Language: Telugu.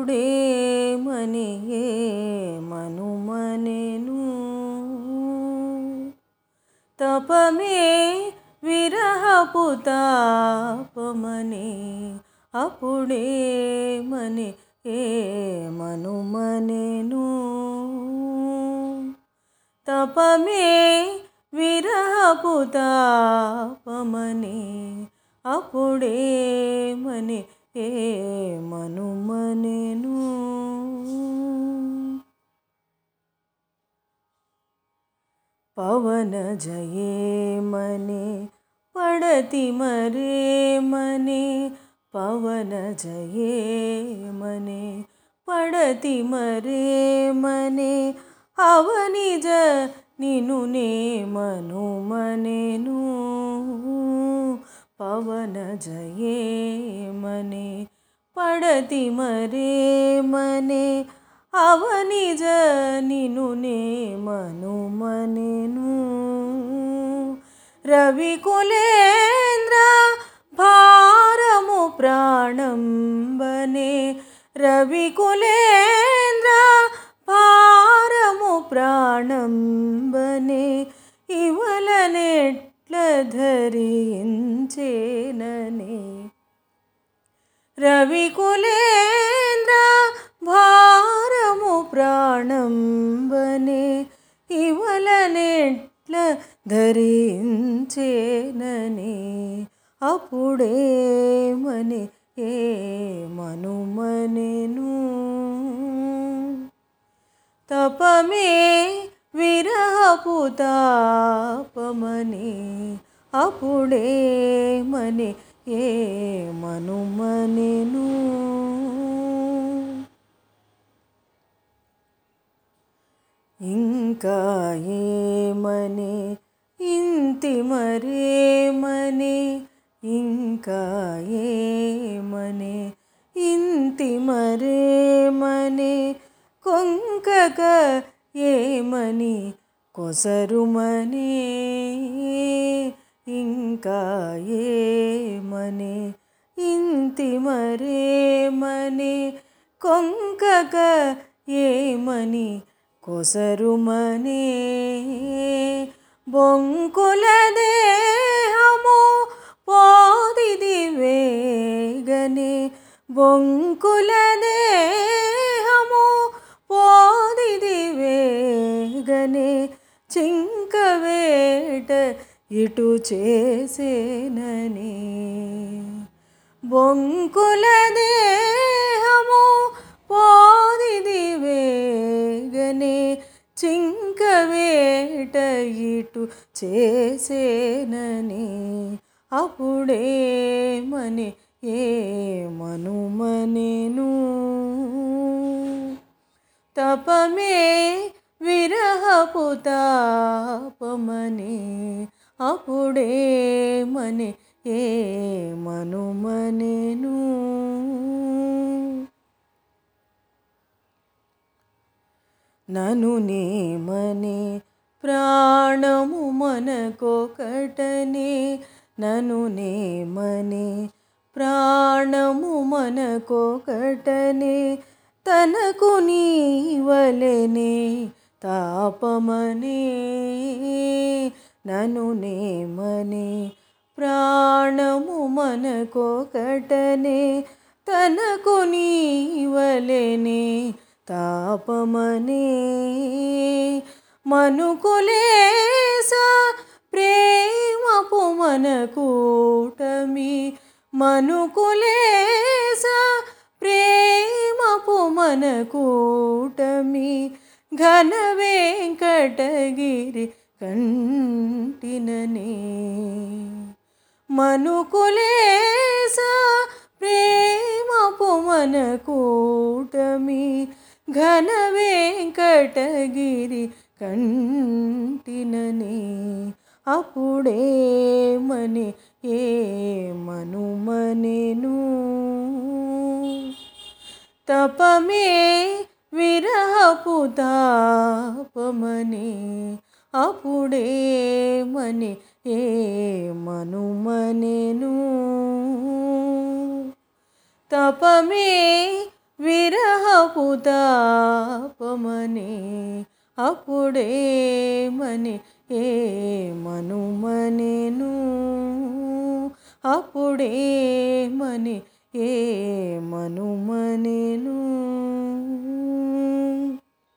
అప్పుడే మని మనుమనెను? తపమే విరహపు తాపమని అప్పుడే మని ఏ మనుమనెను? తపమే విరహపు తాపమని అప్పుడే మని ఏ మనుమనెను पवन जये मने पडती मरे मने पवन जये मने पडती मरे मने हवनी ज अवनिज निनुने मनु मनेनु पवन जये मने पडती मरे मने మరేమనే అవనిజ నిను నే రవి కులేంద్ర భారము ప్రాణంబనే. రవి కులేంద్ర భారము ప్రాణంబనే. ఇవలనెట్ల ధరించేననే. రవి కులే అంబనే బనే ఇవలనెట్ల ధరించేనని. అప్పుడే మని ఏ మనుమనెను తపమే విరహపు తాపమని. అప్పుడే మని ఏ మనుమనెను ఇంకా ఏమని ఇంతి మరేమని ఇంకా ఏమని ఇంతి మరేమని కొంకక ఏమని కొసరుమని ఇంకా ఏమని ఇంతి మరేమని కొంకక ఏమని కొసరుమనే బొంకుల దేహము పోదిది వేగనే. బొంకుల దేహము పోదిది వేగనే. చింకవేట ఇటు చేసేనని. బొంకుల దేహము చింకవేట ఇటు చేసేనని? అప్పుడే మని ఏ తపమే విరహపు తాపమని అప్పుడే మని ఏ నను నేమనే ప్రాణము మనకొకటనే నను నేమని ప్రాణము మనకొకటనే తనకు నీవలనే తాపమనే. నను నేమని ప్రాణము మనకొకటనే తనకు నీవలనే తాపమనే. మనుకులేస ప్రేమపు మనకూటమి మనుకులేస ప్రేమపు మనకూటమి ఘన వెంకటగిరి కంటిననే. మనుకులేస ప్రేమపు మనకూటమి ఘన వెంకటగిరి కంటిననే అప్పుడే మని ఏ తపమే విరహపు తాపమని అప్పుడే మని ఏ తపమే విరహ తాపుతాపమని అప్పుడేమని ఏ మనుమనేను అప్పుడేమని ఏ మనుమనేను